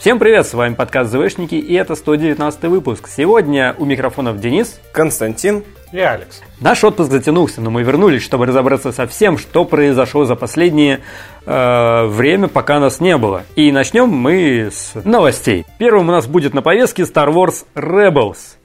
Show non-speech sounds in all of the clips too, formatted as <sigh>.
Всем привет, с вами подкаст ЗВшники и это 119 выпуск. Сегодня у микрофонов Денис, Константин и Алекс. Наш отпуск затянулся, но мы вернулись, чтобы разобраться со всем, что произошло за последнее э, время, пока нас не было. И начнем мы с новостей. Первым у нас будет на повестке Star Wars Rebels.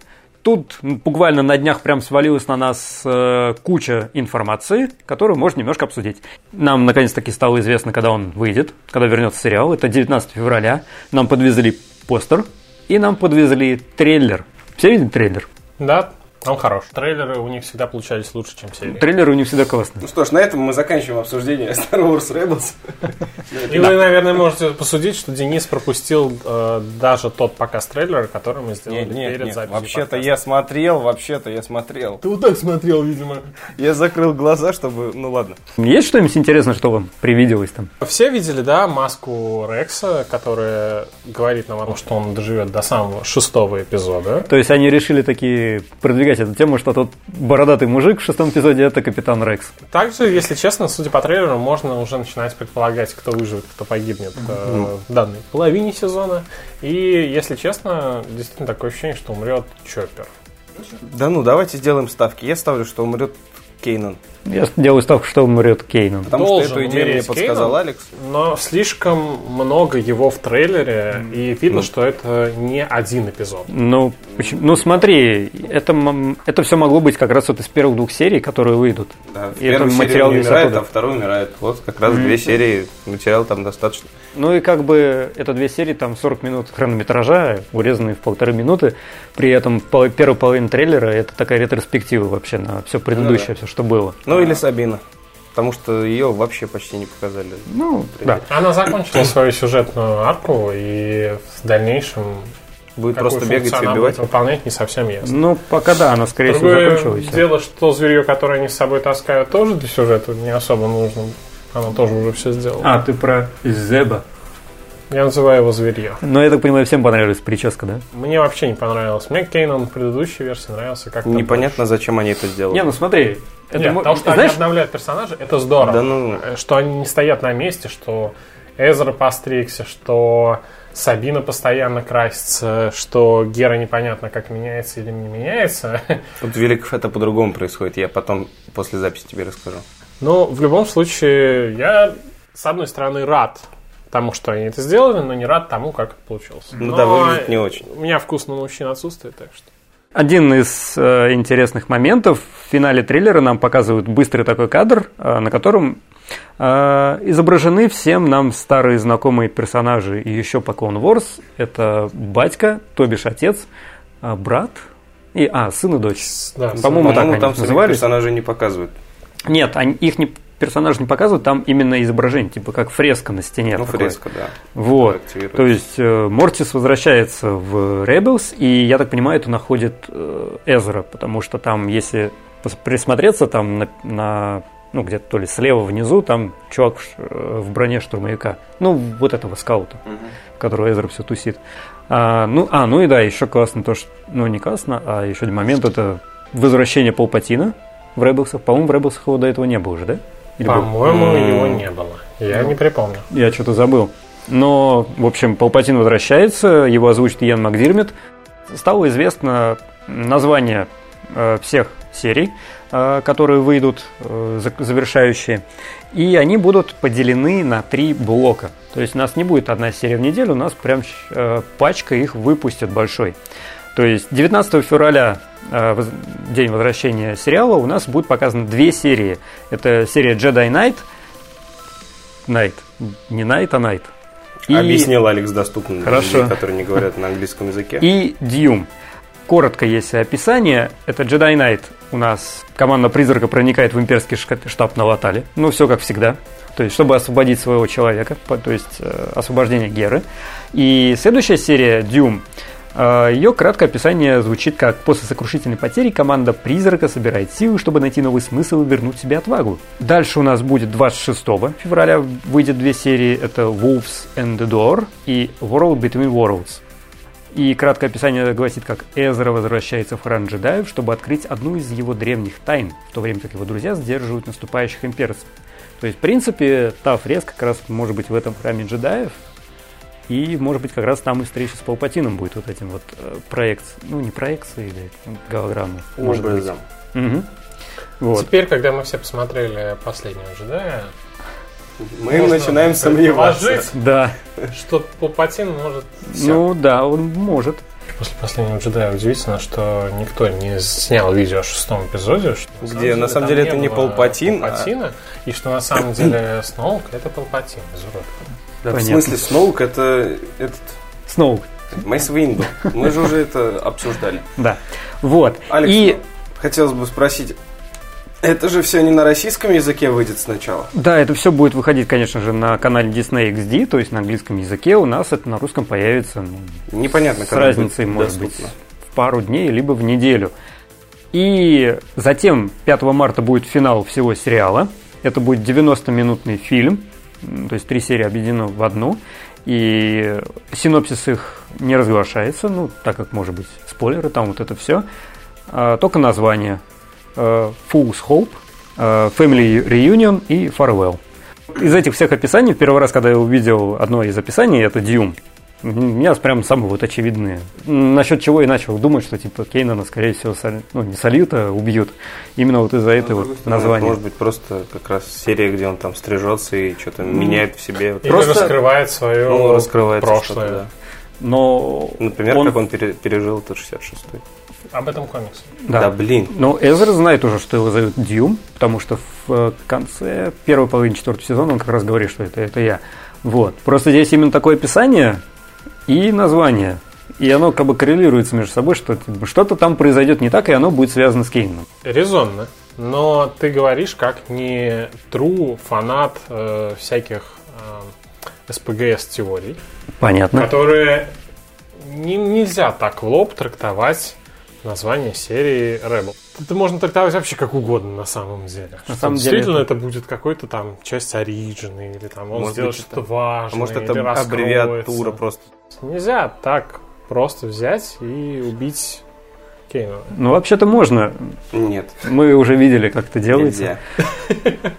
Тут буквально на днях прям свалилась на нас э, куча информации, которую можно немножко обсудить. Нам наконец-таки стало известно, когда он выйдет, когда вернется сериал. Это 19 февраля. Нам подвезли постер и нам подвезли трейлер. Все видели трейлер? Да, он хорош. Трейлеры у них всегда получались лучше, чем серии. Трейлеры у них всегда классные. Ну что ж, на этом мы заканчиваем обсуждение Star Wars Rebels. И вы, наверное, можете посудить, что Денис пропустил э, даже тот показ трейлера, который мы сделали перед записью Вообще-то я смотрел, вообще-то я смотрел. Ты вот так смотрел, видимо. Я закрыл глаза, чтобы... Ну ладно. Есть что-нибудь интересное, что вам привиделось там? Все видели, да, маску Рекса, которая говорит нам о том, что он доживет до самого шестого эпизода. То есть они решили такие продвигать эту тему, что тот бородатый мужик в шестом эпизоде это капитан Рекс. Также, если честно, судя по трейлеру, можно уже начинать предполагать, кто выживет, кто погибнет э, в данной половине сезона. И, если честно, действительно такое ощущение, что умрет Чоппер. Да ну, давайте сделаем ставки. Я ставлю, что умрет Кейнан. Я делаю ставку, что умрет Кейнон. Потому Должен что эту идею мне подсказал Кейнан. Алекс. Но слишком много его в трейлере, и видно, что это не один эпизод. Ну, почему- ну смотри, это, это все могло быть как раз вот из первых двух серий, которые выйдут. Да, И это первой серии материал весь умирает, оттуда. а второй умирает. Вот как раз две серии, материал там достаточно. Ну и как бы это две серии, там 40 минут хронометража, урезанные в полторы минуты. При этом пол- первая половина трейлера это такая ретроспектива вообще на все предыдущее, да. все, что было. Ну или Сабина. Потому что ее вообще почти не показали. Ну, да. Она закончила свою сюжетную арку, и в дальнейшем Будет какую просто бегать и убивать. будет выполнять, не совсем ясно. Ну, пока да, она, скорее всего, закончилась. дело, что зверье, которое они с собой таскают, тоже для сюжета не особо нужно. Она тоже уже все сделала. А, ты про Зеба. Я называю его зверье. Ну, я так понимаю, всем понравилась прическа, да? Мне вообще не понравилось. Мне Кейнон в предыдущей версии нравился как-то Непонятно, зачем они это сделали. Не, ну смотри, это Нет, мо- потому что знаешь, они обновляют персонажей, это здорово. Да ну. Э, Что они не стоят на месте, что Эзра постригся, что Сабина постоянно красится, что Гера непонятно, как меняется или не меняется. <laughs> Тут Великов это по-другому происходит. Я потом после записи тебе расскажу. Но в любом случае, я, с одной стороны, рад тому, что они это сделали, но не рад тому, как это получилось. Ну Но да, выглядит не очень. У меня вкус на мужчин отсутствует, так что... Один из э, интересных моментов в финале трейлера нам показывают быстрый такой кадр, э, на котором э, изображены всем нам старые знакомые персонажи и еще по Clone Wars. Это батька, то бишь отец, э, брат и а сын и дочь. Да, По-моему, так По-моему, они там назывались. персонажей не показывают. Нет, они, их не персонаж не показывают, там именно изображение, типа как фреска на стене. Ну, такое. фреска, да. Вот. То есть э, Мортис возвращается в Rebels, и я так понимаю, это находит э, Эзра, потому что там, если присмотреться, там на, на, ну где-то то ли слева внизу, там чувак в, э, броне штурмовика. Ну, вот этого скаута, которого Эзра все тусит. А, ну, а, ну и да, еще классно то, что, ну не классно, а еще один момент, это возвращение Палпатина в Rebels. По-моему, в Rebels его до этого не было уже, да? По-моему, М. его не было. Я не припомню. Я что-то забыл. Но, в общем, Палпатин возвращается, его озвучит Иэн Макдирмит. Стало известно название э, всех серий, э, которые выйдут, э, за- завершающие. И они будут поделены на три блока. То есть у нас не будет одна серия в неделю, у нас прям пачка их выпустят большой. То есть 19 февраля, день возвращения сериала, у нас будет показано две серии. Это серия Jedi Knight, Night, не Night, а Night. И, Объяснил Алекс доступно Хорошо. людей, которые не говорят на английском языке. и Дьюм. Коротко, если описание, это Jedi Knight. У нас команда призрака проникает в имперский штаб на Латале. Ну, все как всегда. То есть, чтобы освободить своего человека, то есть э, освобождение Геры. И следующая серия Дюм. Э, Ее краткое описание звучит как «После сокрушительной потери команда призрака собирает силы, чтобы найти новый смысл и вернуть себе отвагу». Дальше у нас будет 26 февраля выйдет две серии. Это «Wolves and the Door» и «World Between Worlds». И краткое описание гласит, как Эзра возвращается в храм джедаев, чтобы открыть одну из его древних тайн, в то время как его друзья сдерживают наступающих имперцев. То есть, в принципе, та фреска как раз может быть в этом храме джедаев. И, может быть, как раз там и встреча с Палпатином будет вот этим вот э, проект, ну, не проекцией, или голограммой. Может быть. Образом. Мгм. Вот. Теперь, когда мы все посмотрели последнего джедая, Мы можно начинаем сомневаться. Да, что Палпатин может всё. ну да, он может. После последнего джедая удивительно, что никто не снял видео о шестом эпизоде. Что, Где, на самом деле, это не Палпатин, а- Палпатина, и что на самом деле Сноук это Палпатин из уродов. Да, в смысле, Сноук это этот Сноук. Мейс Винду. Мы же уже это обсуждали. Да. Вот. Алекс, И ну, хотелось бы спросить, это же все не на российском языке выйдет сначала? Да, это все будет выходить, конечно же, на канале Disney XD, то есть на английском языке. У нас это на русском появится ну, Непонятно, с когда разницей, будет может быть, доступно. в пару дней, либо в неделю. И затем 5 марта будет финал всего сериала. Это будет 90-минутный фильм, то есть три серии объединены в одну. И синопсис их не разглашается, ну, так как, может быть, спойлеры, там вот это все. только название. Э, Fool's Hope, э, Family Reunion и Farewell. Из этих всех описаний, первый раз, когда я увидел одно из описаний, это Дьюм. У меня прям самые вот очевидные. Насчет чего я начал думать, что типа Кейнана, скорее всего, соли- ну не Салюта убьют. Именно вот из-за Ну, этого стороны, названия. Может быть, просто как раз серия, где он там стрижется и что-то меняет в себе. Или Просто- раскрывает свое Ну, раскрывается прошлое. да. Но Например, он- как он пере- пережил этот 66-й. Об этом комикс. Да. Да, блин. Но Эзра знает уже, что его зовут Дьюм, потому что в э, конце первой половины четвертого сезона он как раз говорит, что это, это я. Вот. Просто здесь именно такое описание и название. И оно как бы коррелируется между собой, что типа, что-то там произойдет не так, и оно будет связано с Кейном. Резонно. Но ты говоришь как не true фанат э, всяких э, СПГС-теорий, Понятно. которые не- нельзя так в лоб трактовать название серии Rebel. Это можно трактовать вообще как угодно на самом деле. На Что самом деле действительно это- это будет какой-то там часть оригины, или там он Может сделает быть, что-то важное, А может, это аббревиатура просто. Нельзя так просто взять и убить Кейна. Ну, вообще-то можно. Нет, Мы уже видели, как это делается. нельзя. <laughs>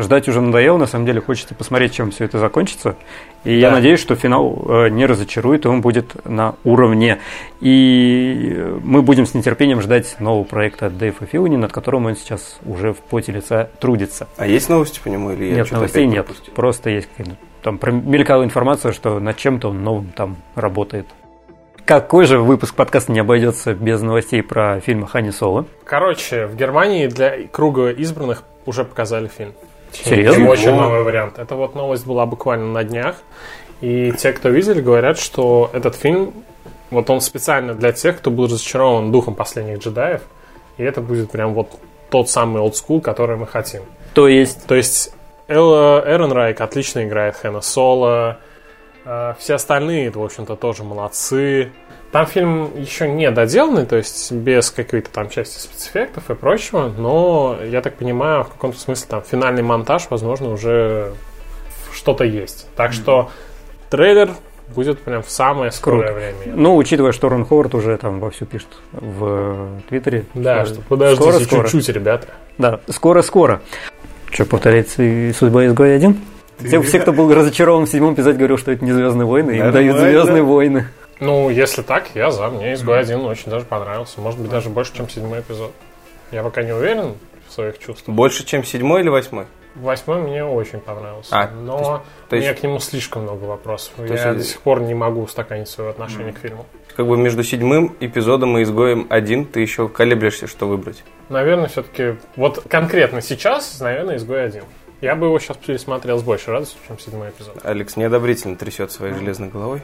Ждать уже надоело, на самом деле хочется посмотреть, чем все это закончится. И я Да. надеюсь, что финал э, не разочарует, и он будет на уровне. И э, мы будем с нетерпением ждать нового проекта от Дэйва Филани, над которым он сейчас уже в поте лица трудится. А есть новости по нему или я нет, новостей нет. пропустил? Просто есть какая-то- там мелькала информация, что над чем-то он новым там работает. Какой же выпуск подкаста не обойдется без новостей про фильм Хани Соло? Короче, в Германии для круга избранных уже показали фильм. Серьезно? Это очень новый вариант. Это вот новость была буквально на днях. И те, кто видели, говорят, что этот фильм, вот он специально для тех, кто был разочарован духом последних джедаев. И это будет прям вот тот самый олдскул, который мы хотим. То есть, То есть Элла Эренрайк отлично играет Хэна Соло. э, Все остальные, в общем-то, тоже молодцы. Там фильм еще не доделанный, то есть без какой-то там части спецэффектов и прочего, но, я так понимаю, в каком-то смысле там финальный монтаж, возможно, уже что-то есть. Так что трейлер будет прям в самое скорое Круто. время. ну, учитывая, что Рон Ховард уже там вовсю пишет в Твиттере. Да, что что подождите скоро-скоро. чуть-чуть, ребята. Да, скоро-скоро. Что, повторяется и судьба изгоя один? Все, все, кто был разочарован в седьмом эпизоде, говорил, что это не Звездные войны, им дают Звездные войны. Ну, если так, я за. Мне изгой один очень даже понравился. Может быть, даже больше, чем седьмой эпизод. Я пока не уверен в своих чувствах. Больше, чем седьмой или восьмой? Восьмой мне очень понравился. А, но то есть- у меня к нему слишком много вопросов. есть я до сих пор не могу устаканить свое отношение к фильму. Как бы между седьмым эпизодом и изгоем один ты еще колеблешься, что выбрать. Наверное, все-таки... Вот конкретно сейчас, наверное, изгой один. Я бы его сейчас пересмотрел с большей радостью, чем седьмой эпизод. Алекс неодобрительно трясет своей железной головой.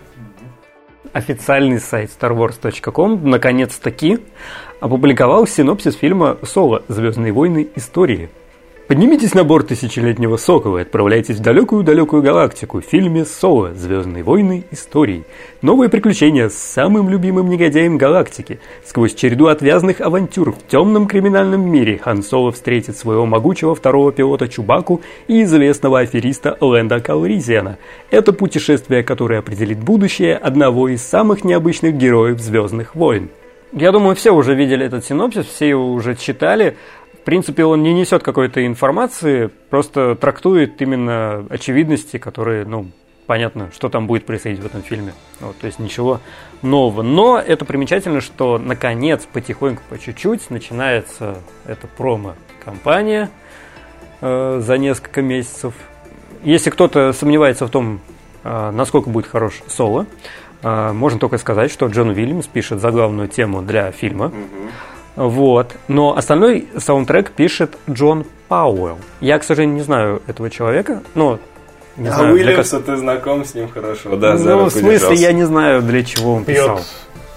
Официальный сайт starwars.com наконец-таки опубликовал синопсис фильма «Соло. Звездные войны. Истории». Поднимитесь на борт тысячелетнего Сокола и отправляйтесь в далекую-далекую галактику в фильме «Соло. Звездные войны. Истории». Новые приключения с самым любимым негодяем галактики. Сквозь череду отвязных авантюр в темном криминальном мире Хан Соло встретит своего могучего второго пилота Чубаку и известного афериста Лэнда Калризиана. Это путешествие, которое определит будущее одного из самых необычных героев «Звездных войн». Я думаю, все уже видели этот синопсис, все его уже читали. Принципе, он не несет какой-то информации, просто трактует именно очевидности, которые, ну, понятно, что там будет происходить в этом фильме. Вот, то есть ничего нового. Но это примечательно, что наконец, потихоньку, по чуть-чуть начинается эта промо-компания э, за несколько месяцев. Если кто-то сомневается в том, э, насколько будет хорош соло, э, можно только сказать, что Джон Уильямс пишет заглавную тему для фильма. Вот. Но остальной саундтрек пишет Джон Пауэлл. Я, к сожалению, не знаю этого человека, но не а знаю, Уильямса ты знаком с ним хорошо, да, как- Ну, в смысле, держался. я не знаю, для чего он Пьет писал.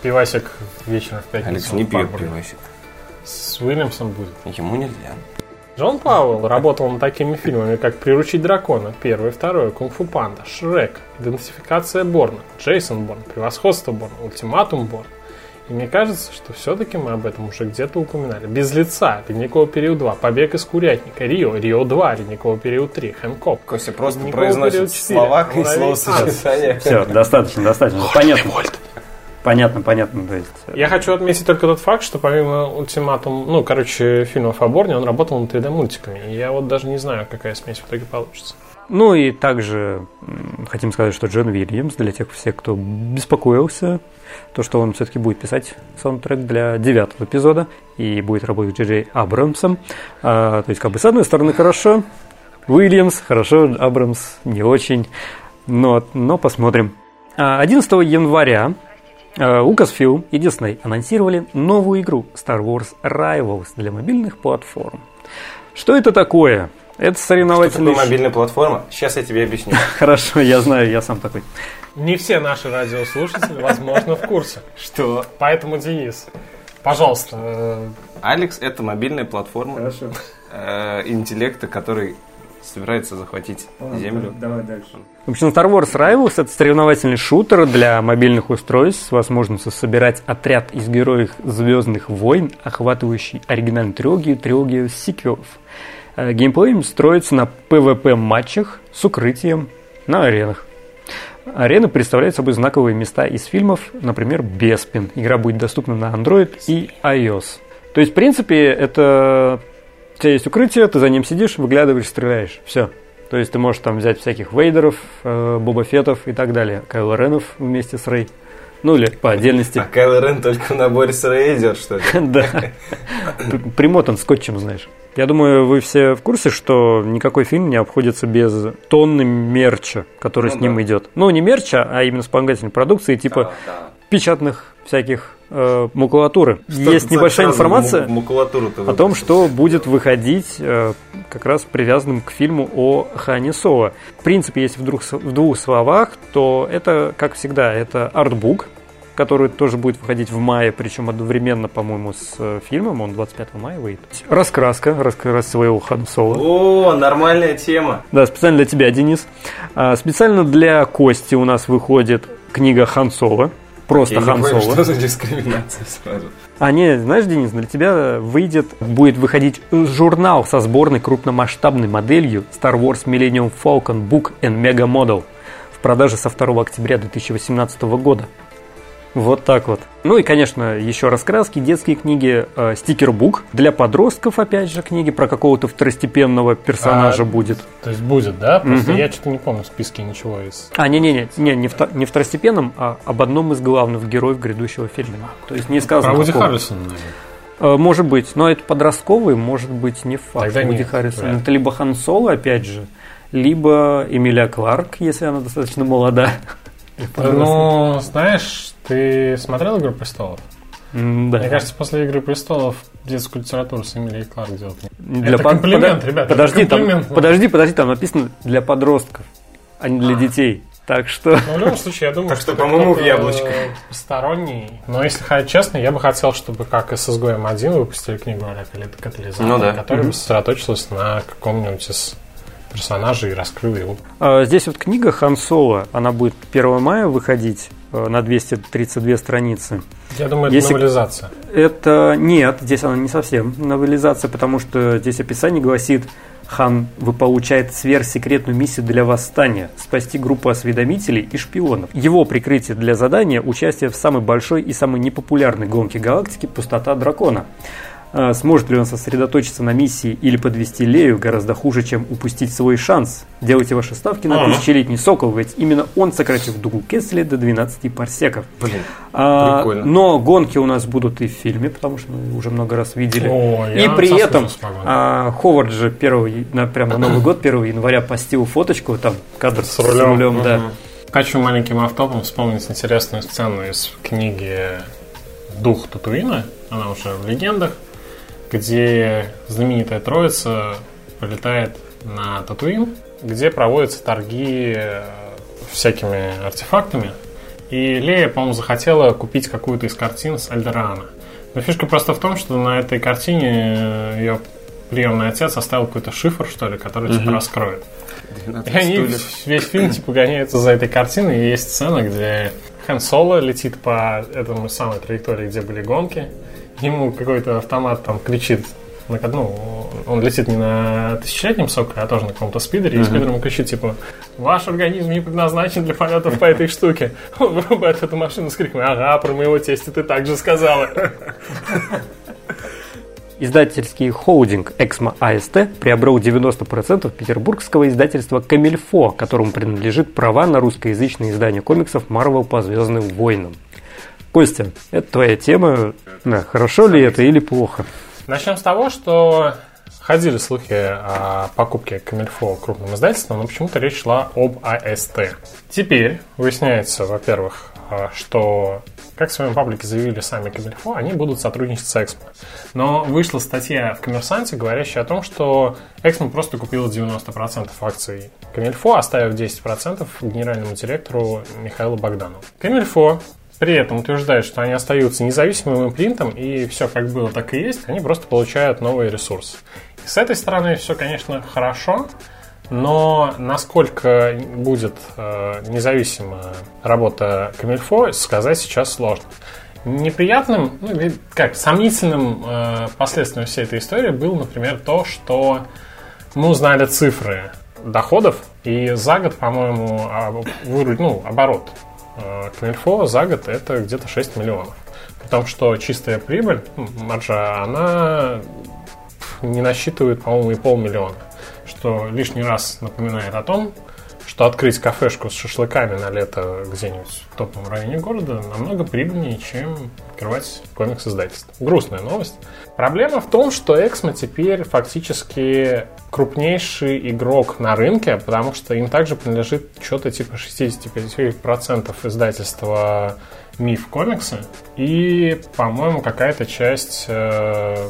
пивасик вечером в пятницу. Алекс не пьет пивасик. С Уильямсом будет. Ему нельзя. Джон Пауэлл работал над такими фильмами, как «Приручить дракона», первый и второй, «Кунг-фу панда», «Шрек», «Идентификация Борна», «Джейсон Борн», «Превосходство Борна», «Ультиматум Борн». И мне кажется, что все-таки мы об этом уже где-то упоминали. «Без лица», «Ледниковый период 2», «Побег из курятника», «Рио», «Рио 2», «Ледниковый период 3», «Хэнкок». Костя просто произносит период четыре. слова и словосочетания. Все, достаточно, достаточно. Понятно. Понятно, понятно. То есть, Я хочу отметить только тот факт, что помимо ультиматум, ну, короче, фильмов о Борне, он работал над 3D-мультиками. И я вот даже не знаю, какая смесь в итоге получится. Ну и также хотим сказать, что Джон Уильямс, для тех всех, кто беспокоился, то, что он все-таки будет писать саундтрек для девятого эпизода и будет работать с Джей Абрамсом. А, то есть, как бы, с одной стороны, хорошо, Уильямс, хорошо, Абрамс не очень, но, но посмотрим. А, 11 января э, Lucasfilm и Disney анонсировали новую игру Star Wars Rivals для мобильных платформ. Что это такое? Это Что соревновательный... такое мобильная платформа? Сейчас я тебе объясню. <laughs> Хорошо, я знаю, я сам такой. Не все наши радиослушатели, возможно, в курсе. Что? Поэтому, Денис, пожалуйста, э, Алекс — это мобильная платформа э, интеллекта, который собирается захватить Землю. В общем, Star Wars Rivals — это соревновательный шутер для мобильных устройств с возможностью собирать отряд из героев «Звездных войн», охватывающий оригинальную трилогию, трилогию сиквелов. Э, Геймплей строится на PvP-матчах с укрытием на аренах. Арены представляют собой знаковые места из фильмов, например, Беспин. Игра будет доступна на Android и iOS. То есть, в принципе, это... У тебя есть укрытие, ты за ним сидишь, выглядываешь, стреляешь. Все. То есть ты можешь там взять всяких Вейдеров, э, Боба Фетов и так далее. Кайло Ренов вместе с Рэй. Ну или по отдельности. А Кайло Рен только в наборе с Рейдер, что ли? <laughs> Да. <laughs> Примотан скотчем, знаешь. Я думаю, вы все в курсе, что никакой фильм не обходится без тонны мерча, который Ну с ним да. идет. Ну, не мерча, а именно вспомогательной продукции, типа печатных всяких э, макулатуры. Есть небольшая информация о том, что будет выходить э, как раз привязанным к фильму о Хане Соло. В принципе, если в двух, с- в двух словах, то это, как всегда, это артбук, который тоже будет выходить в мае, причем одновременно, по-моему, с э, фильмом, он 25 мая выйдет. Раскраска, раскраска своего Хан Соло. О, нормальная тема. Да, специально для тебя, Денис. А, Специально для Кости у нас выходит книга Хан Соло. Просто Я Хан Соло. что за дискриминация сразу. А не, знаешь, Денис, для тебя выйдет, будет выходить журнал со сборной крупномасштабной моделью Star Wars Millennium Falcon Book and Mega Model в продаже со 2 октября 2018 года. Вот так вот. Ну и, конечно, еще раскраски, детские книги, э, стикербук. Для подростков, опять же, книги про какого-то второстепенного персонажа А, будет. то есть будет, да? Просто Мгм. я что-то не помню в списке ничего из... А, не-не-не, не, не, вто- не второстепенном, а об одном из главных героев грядущего фильма. То есть не сказано. Про Вуди. Харрельсона, наверное. Э, Может быть, но это подростковый, может быть, не факт. Тогда Вуди Харрисон. вряд. Это либо Хан Соло, опять же, либо Эмилия Кларк, если она достаточно молода. Ну, знаешь, ты смотрел «Игру престолов»? Да. Мне кажется, после «Игры престолов» детскую литературу с Эмилией Кларк делать Для это под- комплимент, подо- ребята, Подожди, там, подожди, подожди, там написано для подростков, а не для детей. Так что Ну, в любом случае, я думаю, Так что, это по-моему, в яблочко. Посторонний. Но если честно, я бы хотел, чтобы как и с изгоем 1 выпустили книгу о катализатор, Ну да. которая бы сосредоточилась на каком-нибудь из персонажей и раскрыла его. А, Здесь вот книга Хан Соло, она будет 1 мая выходить э, на 232 страницы. Я думаю, это Если- новелизация. Это нет, здесь она не совсем новелизация, потому что здесь описание гласит, Хан получает сверхсекретную миссию для восстания – спасти группу осведомителей и шпионов. Его прикрытие для задания – участие в самой большой и самой непопулярной гонке галактики «Пустота дракона». А, сможет ли он сосредоточиться на миссии или подвести Лею гораздо хуже, чем упустить свой шанс? Делайте ваши ставки на Ага. тысячелетний сокол, ведь именно он сократил дугу Кесли до 12 парсеков. Блин, А, Прикольно. но гонки у нас будут и в фильме, потому что мы уже много раз видели. О, и при этом а, Ховард же 1, на, прям на Новый год, 1 января постил фоточку, там кадр с, С рулем. да. Мгм. Хочу маленьким автопом вспомнить интересную сцену из книги «Дух Татуина». Она уже в легендах, где знаменитая троица полетает на Татуин, где проводятся торги э, всякими артефактами. И Лея, по-моему, захотела купить какую-то из картин с Альдерана. Но фишка просто в том, что на этой картине ее приемный отец оставил какой-то шифр, что ли, который типа раскроет. 12 И они стульев. весь фильм типа гоняются за этой картиной, и есть сцена, где Хэн Соло летит по этому самой траектории, где были гонки. Ему какой-то автомат там кричит, на, ну, он летит не на тысячелетнем соколе, а тоже на каком-то спидере, и спидер ему кричит, типа, ваш организм не предназначен для полетов по этой штуке. <laughs> Он вырубает эту машину с криком, ага, про моего тестя ты так же сказала. <laughs> Издательский холдинг Эксмо АСТ приобрел 90% петербургского издательства Камильфо, которому принадлежит права на русскоязычное издание комиксов Marvel по Звездным войнам. Костя, это твоя тема. Да, хорошо ли это или плохо? Начнем с того, что ходили слухи о покупке Камильфо крупным издательством, но почему-то речь шла об АСТ. Теперь выясняется, во-первых, а, что, как в своем паблике заявили сами Камильфо, они будут сотрудничать с Эксмо. Но вышла статья в Коммерсанте, говорящая о том, что Эксмо просто купила 90% акций Камильфо, оставив 10% генеральному директору Михаилу Богданову. Камильфо при этом утверждают, что они остаются независимым импринтом, и все как было, так и есть, они просто получают новые ресурсы. И с этой стороны все, конечно, хорошо, но насколько будет э, независимая работа Камильфо, сказать сейчас сложно. Неприятным, ну, как, сомнительным э, последствием всей этой истории был, например, то, что мы узнали цифры доходов, и за год, по-моему, а, выру- ну, оборот э, Камильфо за год это где-то 6 миллионов. При том, что чистая прибыль, маржа, она не насчитывает, по-моему, и полмиллиона. Что лишний раз напоминает о том, что открыть кафешку с шашлыками на лето где-нибудь в топовом районе города намного прибыльнее, чем открывать комикс-издательство. Грустная новость. Проблема в том, что Эксмо теперь фактически крупнейший игрок на рынке, потому что им также принадлежит что-то типа 65% издательства Миф комиксы и, по-моему, какая-то часть э,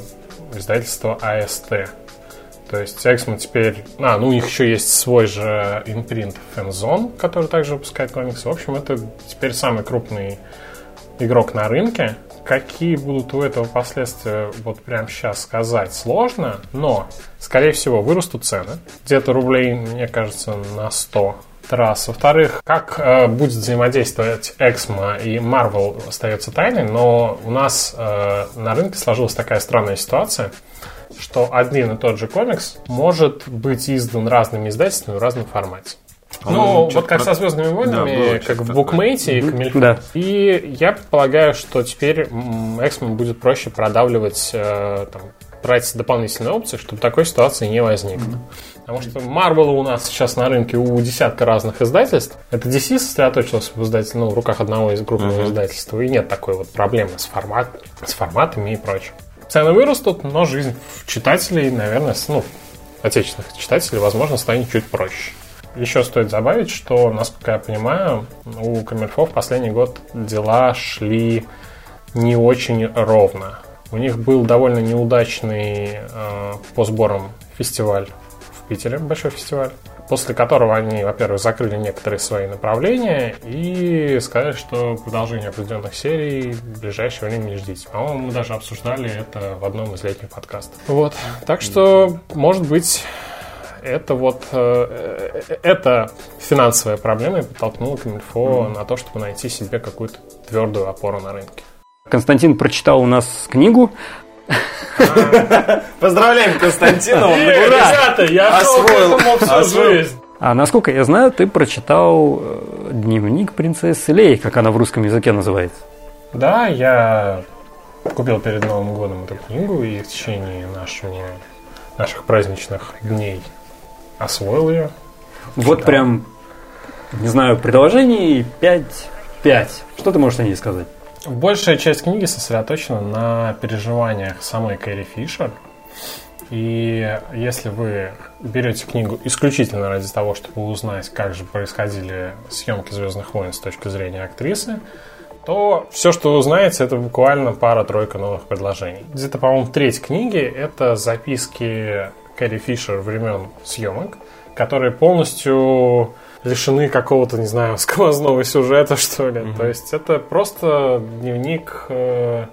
издательства АСТ. То есть Эксмо теперь... А, ну у них еще есть свой же импринт Fanzone, который также выпускает комиксы. В общем, это теперь самый крупный игрок на рынке. Какие будут у этого последствия, вот прямо сейчас сказать сложно, но, скорее всего, вырастут цены. Где-то рублей, мне кажется, на 100 раз. Во-вторых, как э, будет взаимодействовать Эксмо и Marvel остается тайной, но у нас э, на рынке сложилась такая странная ситуация, что один и тот же комикс может быть издан разными издательствами в разном формате. Ну, вот как про- со Звездными войнами, Да, как в букмейте и Камильфо. Да. И я предполагаю, что теперь Эксмо будет проще продавливать, э, там, брать дополнительные опции, чтобы такой ситуации не возникло. Потому что Marvel у нас сейчас на рынке у десятка разных издательств. Это DC сосредоточилось в, издатель, ну, в руках одного из крупного издательства, и нет такой вот проблемы с, формат, с форматами и прочим. Цены вырастут, но жизнь читателей, наверное, ну, отечественных читателей, возможно, станет чуть проще. Еще стоит добавить, что, насколько я понимаю, у Камильфо в последний год дела шли не очень ровно. У них был довольно неудачный э, по сборам фестиваль в Питере, большой фестиваль, после которого они, во-первых, закрыли некоторые свои направления и сказали, что продолжение определенных серий в ближайшее время не ждите. По-моему, мы даже обсуждали это в одном из летних подкастов. Вот. Так что, может быть, это вот э, э, это финансовая проблема и подтолкнула Камильфо на то, чтобы найти себе какую-то твердую опору на рынке. Константин прочитал у нас книгу. <laughs> Поздравляем Константина, он Ребята, я Освоил. всю жизнь. А насколько я знаю, ты прочитал э, дневник принцессы Леи, как она в русском языке называется. Да, я купил перед Новым годом эту книгу и в течение нашего, наших праздничных дней освоил ее. Вот прям, не знаю, предложений 5, 5. Что ты можешь о ней сказать? Большая часть книги сосредоточена на переживаниях самой Кэрри Фишер. И если вы берете книгу исключительно ради того, чтобы узнать, как же происходили съемки Звездных войн с точки зрения актрисы, то все, что вы узнаете, это буквально пара-тройка новых предложений. Где-то, по-моему, треть книги — это записки Кэрри Фишер времен съемок, которые полностью лишены какого-то, не знаю, <laughs> сквозного сюжета, что ли. Mm-hmm. То есть это просто дневник э,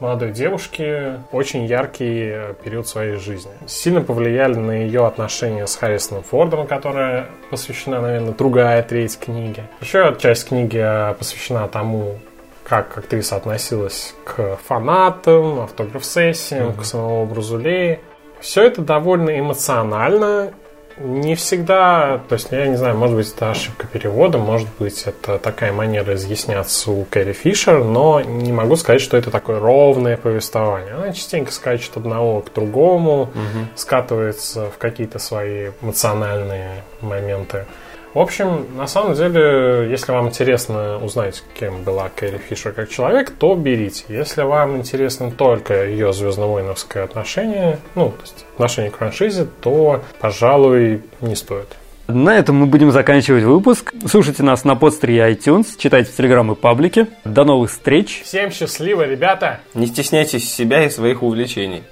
молодой девушки, очень яркий период своей жизни. Сильно повлияли на ее отношения с Харрисоном Фордом, которая посвящена, наверное, другая треть книги. Еще часть книги э, посвящена тому, как актриса относилась к фанатам, автограф-сессиям, mm-hmm. к самому образу Леи. Все это довольно эмоционально не всегда, то есть, я не знаю, может быть, это ошибка перевода, может быть, это такая манера изъясняться у Кэрри Фишер, но не могу сказать, что это такое ровное повествование. Она частенько скачет одного к другому, угу. скатывается в какие-то свои эмоциональные моменты. В общем, на самом деле, если вам интересно узнать, кем была Кэрри Фишер как человек, то берите. Если вам интересно только ее звездно-воиновское отношение, ну, то есть отношение к франшизе, то, пожалуй, не стоит. На этом мы будем заканчивать выпуск. Слушайте нас на подстере и iTunes, читайте в Телеграм и паблике. До новых встреч. Всем счастливо, ребята! Не стесняйтесь себя и своих увлечений.